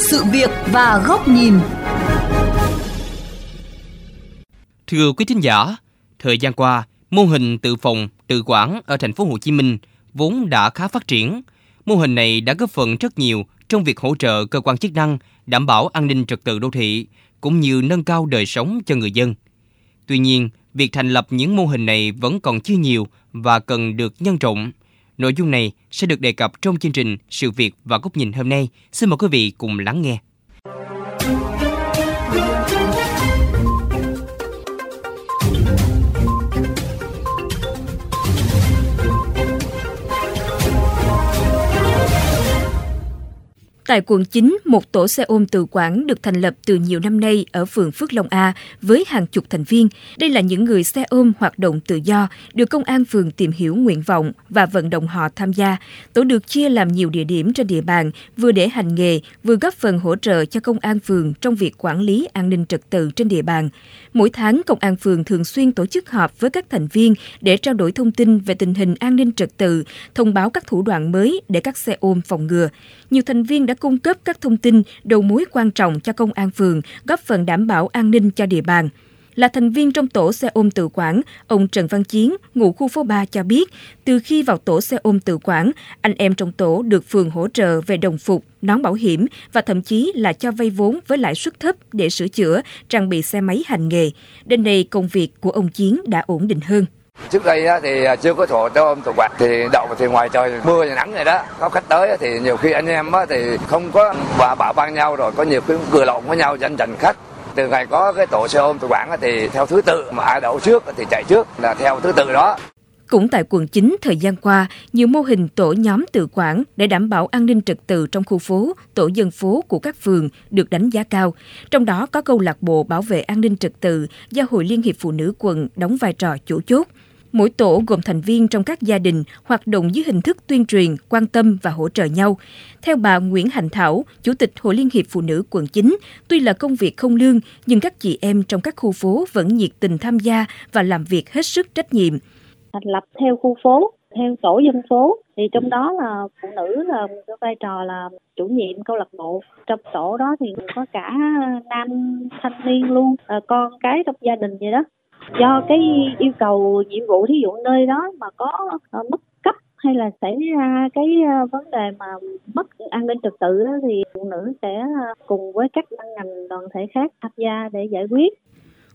sự việc và góc nhìn. Thưa quý thính giả, thời gian qua, mô hình tự phòng, tự quản ở thành phố Hồ Chí Minh vốn đã khá phát triển. Mô hình này đã góp phần rất nhiều trong việc hỗ trợ cơ quan chức năng đảm bảo an ninh trật tự đô thị cũng như nâng cao đời sống cho người dân. Tuy nhiên, việc thành lập những mô hình này vẫn còn chưa nhiều và cần được nhân rộng. Nội dung này sẽ được đề cập trong chương trình Sự việc và góc nhìn hôm nay. Xin mời quý vị cùng lắng nghe. Tại quận 9, một tổ xe ôm tự quản được thành lập từ nhiều năm nay ở phường Phước Long A với hàng chục thành viên. Đây là những người xe ôm hoạt động tự do, được công an phường tìm hiểu nguyện vọng và vận động họ tham gia. Tổ được chia làm nhiều địa điểm trên địa bàn, vừa để hành nghề, vừa góp phần hỗ trợ cho công an phường trong việc quản lý an ninh trật tự trên địa bàn. Mỗi tháng, công an phường thường xuyên tổ chức họp với các thành viên để trao đổi thông tin về tình hình an ninh trật tự, thông báo các thủ đoạn mới để các xe ôm phòng ngừa. Nhiều thành viên đã cung cấp các thông tin đầu mối quan trọng cho công an phường, góp phần đảm bảo an ninh cho địa bàn. Là thành viên trong tổ xe ôm tự quản, ông Trần Văn Chiến, ngụ khu phố 3 cho biết, từ khi vào tổ xe ôm tự quản, anh em trong tổ được phường hỗ trợ về đồng phục, nón bảo hiểm và thậm chí là cho vay vốn với lãi suất thấp để sửa chữa, trang bị xe máy hành nghề. Đến nay, công việc của ông Chiến đã ổn định hơn. Trước đây thì à, chưa có thổ cho ôm tổ quạt thì đậu thì ngoài trời mưa và nắng này đó có khách tới thì nhiều khi anh em thì không có bà bảo ban nhau rồi có nhiều khi cửa lộn với nhau tranh giành khách từ ngày có cái tổ xe ôm tự quản thì theo thứ tự mà ai đậu trước thì chạy trước là theo thứ tự đó cũng tại quận 9 thời gian qua, nhiều mô hình tổ nhóm tự quản để đảm bảo an ninh trật tự trong khu phố, tổ dân phố của các phường được đánh giá cao. Trong đó có câu lạc bộ bảo vệ an ninh trật tự do Hội Liên hiệp Phụ nữ quận đóng vai trò chủ chốt. Mỗi tổ gồm thành viên trong các gia đình hoạt động dưới hình thức tuyên truyền, quan tâm và hỗ trợ nhau. Theo bà Nguyễn Hành Thảo, Chủ tịch Hội Liên hiệp Phụ nữ quận 9, tuy là công việc không lương, nhưng các chị em trong các khu phố vẫn nhiệt tình tham gia và làm việc hết sức trách nhiệm. Thành lập theo khu phố, theo tổ dân phố, thì trong đó là phụ nữ là có vai trò là chủ nhiệm câu lạc bộ trong tổ đó thì có cả nam thanh niên luôn à, con cái trong gia đình vậy đó do cái yêu cầu nhiệm vụ thí dụ nơi đó mà có ờ, uh, mất cấp hay là xảy ra cái uh, vấn đề mà mất an ninh trật tự đó, thì phụ nữ sẽ uh, cùng với các ban ngành đoàn thể khác tham gia để giải quyết.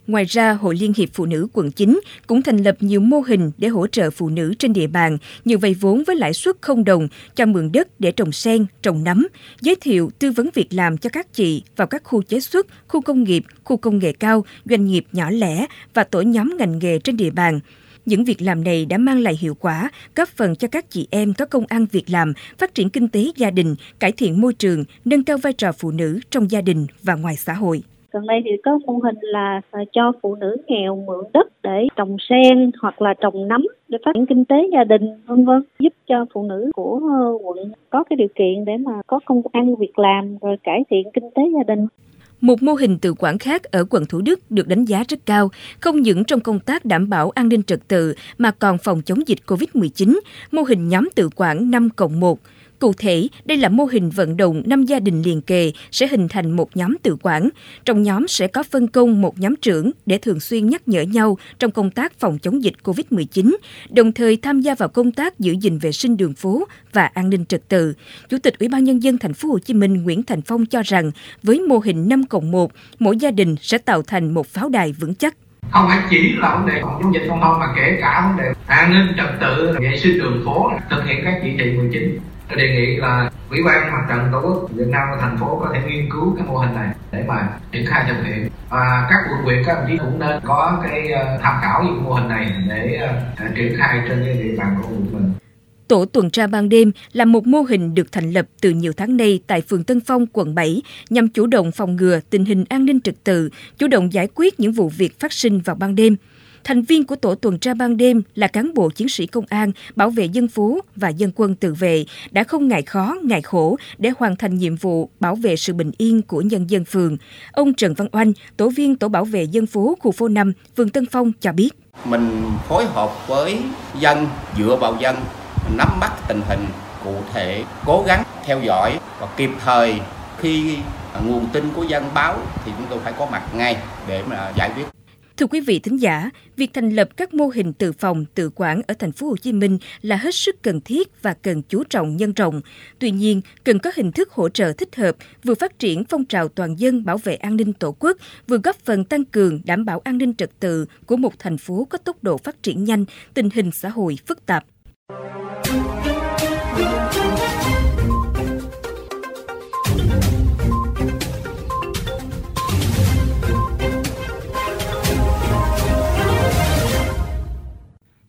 Ngoài ra, Hội Liên hiệp Phụ nữ quận 9 cũng thành lập nhiều mô hình để hỗ trợ phụ nữ trên địa bàn như vay vốn với lãi suất không đồng cho mượn đất để trồng sen, trồng nấm, giới thiệu tư vấn việc làm cho các chị vào các khu chế xuất, khu công nghiệp, khu công nghệ cao, doanh nghiệp nhỏ lẻ và tổ nhóm ngành nghề trên địa bàn. Những việc làm này đã mang lại hiệu quả, góp phần cho các chị em có công ăn việc làm, phát triển kinh tế gia đình, cải thiện môi trường, nâng cao vai trò phụ nữ trong gia đình và ngoài xã hội gần đây thì có mô hình là à, cho phụ nữ nghèo mượn đất để trồng sen hoặc là trồng nấm để phát triển kinh tế gia đình vân vân. Giúp cho phụ nữ của ờ, quận có cái điều kiện để mà có công ăn việc làm rồi cải thiện kinh tế gia đình. Một mô hình tự quản khác ở quận Thủ Đức được đánh giá rất cao, không những trong công tác đảm bảo an ninh trật tự mà còn phòng chống dịch COVID-19, mô hình nhóm tự quản 5 cộng 1 Cụ thể, đây là mô hình vận động năm gia đình liền kề sẽ hình thành một nhóm tự quản. Trong nhóm sẽ có phân công một nhóm trưởng để thường xuyên nhắc nhở nhau trong công tác phòng chống dịch COVID-19, đồng thời tham gia vào công tác giữ gìn vệ sinh đường phố và an ninh trật tự. Chủ tịch Ủy ban nhân dân thành phố Hồ Chí Minh Nguyễn Thành Phong cho rằng với mô hình 5 cộng 1, mỗi gia đình sẽ tạo thành một pháo đài vững chắc không phải chỉ là vấn đề phòng chống dịch không thôi mà kể cả vấn đề an ninh trật tự vệ sinh đường phố thực hiện các chỉ thị 19 tôi đề nghị là ủy ban mặt trận tổ quốc việt nam và thành phố có thể nghiên cứu cái mô hình này để mà triển khai thực hiện và các quận huyện các đồng chí cũng nên có cái ờ, tham khảo những mô hình này ờ, để triển khai trên cái địa bàn của quận mình Tổ tuần tra ban đêm là một mô hình được thành lập từ nhiều tháng nay tại phường Tân Phong, quận 7 nhằm chủ động phòng ngừa tình hình an ninh trật tự, chủ động giải quyết những vụ việc phát sinh vào ban đêm. Thành viên của tổ tuần tra ban đêm là cán bộ chiến sĩ công an, bảo vệ dân phố và dân quân tự vệ đã không ngại khó, ngại khổ để hoàn thành nhiệm vụ bảo vệ sự bình yên của nhân dân phường. Ông Trần Văn Oanh, tổ viên tổ bảo vệ dân phố khu phố 5, phường Tân Phong cho biết. Mình phối hợp với dân, dựa vào dân, nắm bắt tình hình cụ thể, cố gắng theo dõi và kịp thời khi nguồn tin của dân báo thì chúng tôi phải có mặt ngay để mà giải quyết Thưa quý vị thính giả, việc thành lập các mô hình tự phòng, tự quản ở thành phố Hồ Chí Minh là hết sức cần thiết và cần chú trọng nhân rộng. Tuy nhiên, cần có hình thức hỗ trợ thích hợp, vừa phát triển phong trào toàn dân bảo vệ an ninh Tổ quốc, vừa góp phần tăng cường đảm bảo an ninh trật tự của một thành phố có tốc độ phát triển nhanh, tình hình xã hội phức tạp.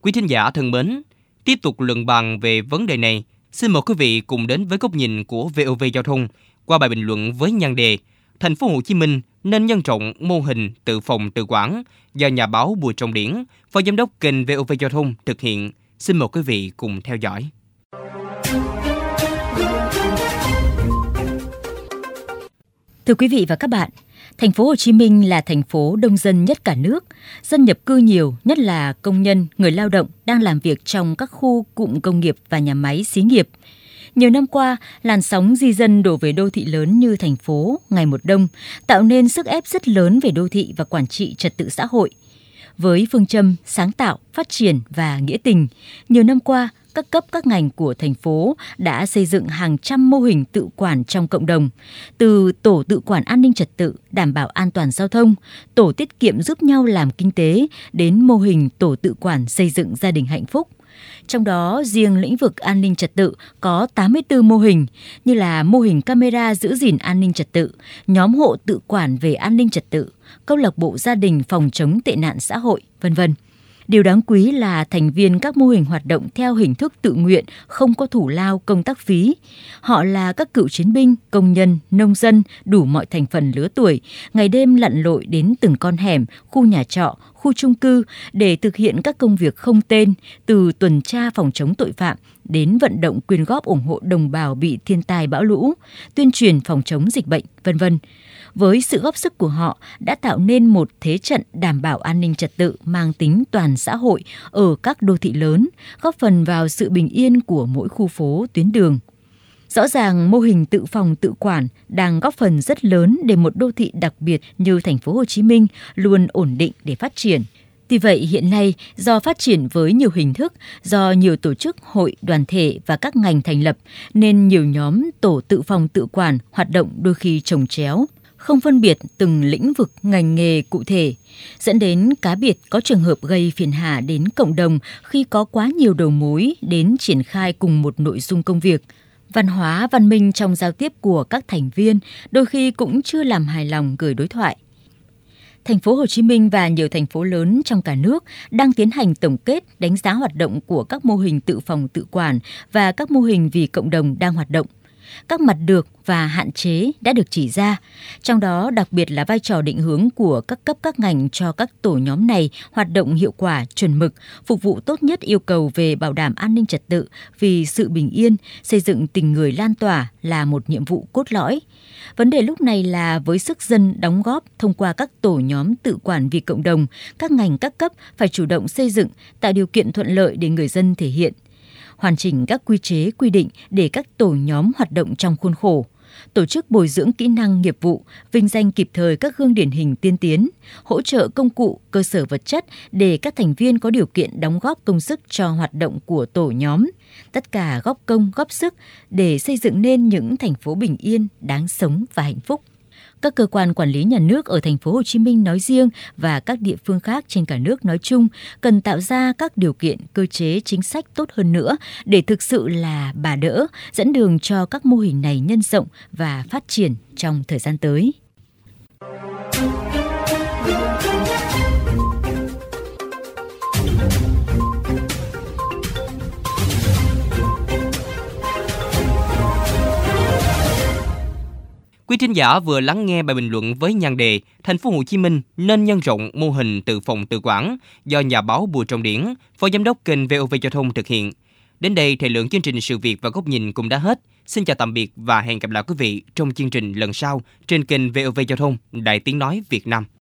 Quý thính giả thân mến, tiếp tục luận bàn về vấn đề này, xin mời quý vị cùng đến với góc nhìn của VOV Giao thông qua bài bình luận với nhan đề Thành phố Hồ Chí Minh nên nhân rộng mô hình tự phòng tự quản do nhà báo Bùi Trọng Điển, phó giám đốc kênh VOV Giao thông thực hiện. Xin mời quý vị cùng theo dõi. Thưa quý vị và các bạn, Thành phố Hồ Chí Minh là thành phố đông dân nhất cả nước. Dân nhập cư nhiều, nhất là công nhân, người lao động đang làm việc trong các khu cụm công nghiệp và nhà máy xí nghiệp. Nhiều năm qua, làn sóng di dân đổ về đô thị lớn như thành phố ngày một đông, tạo nên sức ép rất lớn về đô thị và quản trị trật tự xã hội. Với phương châm sáng tạo, phát triển và nghĩa tình, nhiều năm qua, các cấp các ngành của thành phố đã xây dựng hàng trăm mô hình tự quản trong cộng đồng, từ tổ tự quản an ninh trật tự, đảm bảo an toàn giao thông, tổ tiết kiệm giúp nhau làm kinh tế, đến mô hình tổ tự quản xây dựng gia đình hạnh phúc. Trong đó, riêng lĩnh vực an ninh trật tự có 84 mô hình, như là mô hình camera giữ gìn an ninh trật tự, nhóm hộ tự quản về an ninh trật tự, câu lạc bộ gia đình phòng chống tệ nạn xã hội, vân vân. Điều đáng quý là thành viên các mô hình hoạt động theo hình thức tự nguyện, không có thủ lao công tác phí. Họ là các cựu chiến binh, công nhân, nông dân, đủ mọi thành phần lứa tuổi, ngày đêm lặn lội đến từng con hẻm, khu nhà trọ, khu trung cư để thực hiện các công việc không tên, từ tuần tra phòng chống tội phạm đến vận động quyên góp ủng hộ đồng bào bị thiên tai bão lũ, tuyên truyền phòng chống dịch bệnh, vân vân với sự góp sức của họ đã tạo nên một thế trận đảm bảo an ninh trật tự mang tính toàn xã hội ở các đô thị lớn, góp phần vào sự bình yên của mỗi khu phố tuyến đường. Rõ ràng mô hình tự phòng tự quản đang góp phần rất lớn để một đô thị đặc biệt như thành phố Hồ Chí Minh luôn ổn định để phát triển. Tuy vậy hiện nay do phát triển với nhiều hình thức, do nhiều tổ chức, hội, đoàn thể và các ngành thành lập nên nhiều nhóm tổ tự phòng tự quản hoạt động đôi khi trồng chéo, không phân biệt từng lĩnh vực ngành nghề cụ thể, dẫn đến cá biệt có trường hợp gây phiền hà đến cộng đồng khi có quá nhiều đầu mối đến triển khai cùng một nội dung công việc. Văn hóa văn minh trong giao tiếp của các thành viên đôi khi cũng chưa làm hài lòng gửi đối thoại. Thành phố Hồ Chí Minh và nhiều thành phố lớn trong cả nước đang tiến hành tổng kết đánh giá hoạt động của các mô hình tự phòng tự quản và các mô hình vì cộng đồng đang hoạt động các mặt được và hạn chế đã được chỉ ra, trong đó đặc biệt là vai trò định hướng của các cấp các ngành cho các tổ nhóm này hoạt động hiệu quả, chuẩn mực, phục vụ tốt nhất yêu cầu về bảo đảm an ninh trật tự vì sự bình yên, xây dựng tình người lan tỏa là một nhiệm vụ cốt lõi. Vấn đề lúc này là với sức dân đóng góp thông qua các tổ nhóm tự quản vì cộng đồng, các ngành các cấp phải chủ động xây dựng, tạo điều kiện thuận lợi để người dân thể hiện hoàn chỉnh các quy chế quy định để các tổ nhóm hoạt động trong khuôn khổ tổ chức bồi dưỡng kỹ năng nghiệp vụ, vinh danh kịp thời các gương điển hình tiên tiến, hỗ trợ công cụ, cơ sở vật chất để các thành viên có điều kiện đóng góp công sức cho hoạt động của tổ nhóm. Tất cả góp công, góp sức để xây dựng nên những thành phố bình yên, đáng sống và hạnh phúc các cơ quan quản lý nhà nước ở thành phố Hồ Chí Minh nói riêng và các địa phương khác trên cả nước nói chung cần tạo ra các điều kiện, cơ chế, chính sách tốt hơn nữa để thực sự là bà đỡ, dẫn đường cho các mô hình này nhân rộng và phát triển trong thời gian tới. Quý thính giả vừa lắng nghe bài bình luận với nhan đề Thành phố Hồ Chí Minh nên nhân rộng mô hình tự phòng tự quản do nhà báo Bùi Trọng Điển, phó giám đốc kênh VOV Giao thông thực hiện. Đến đây thời lượng chương trình sự việc và góc nhìn cũng đã hết. Xin chào tạm biệt và hẹn gặp lại quý vị trong chương trình lần sau trên kênh VOV Giao thông Đại Tiếng nói Việt Nam.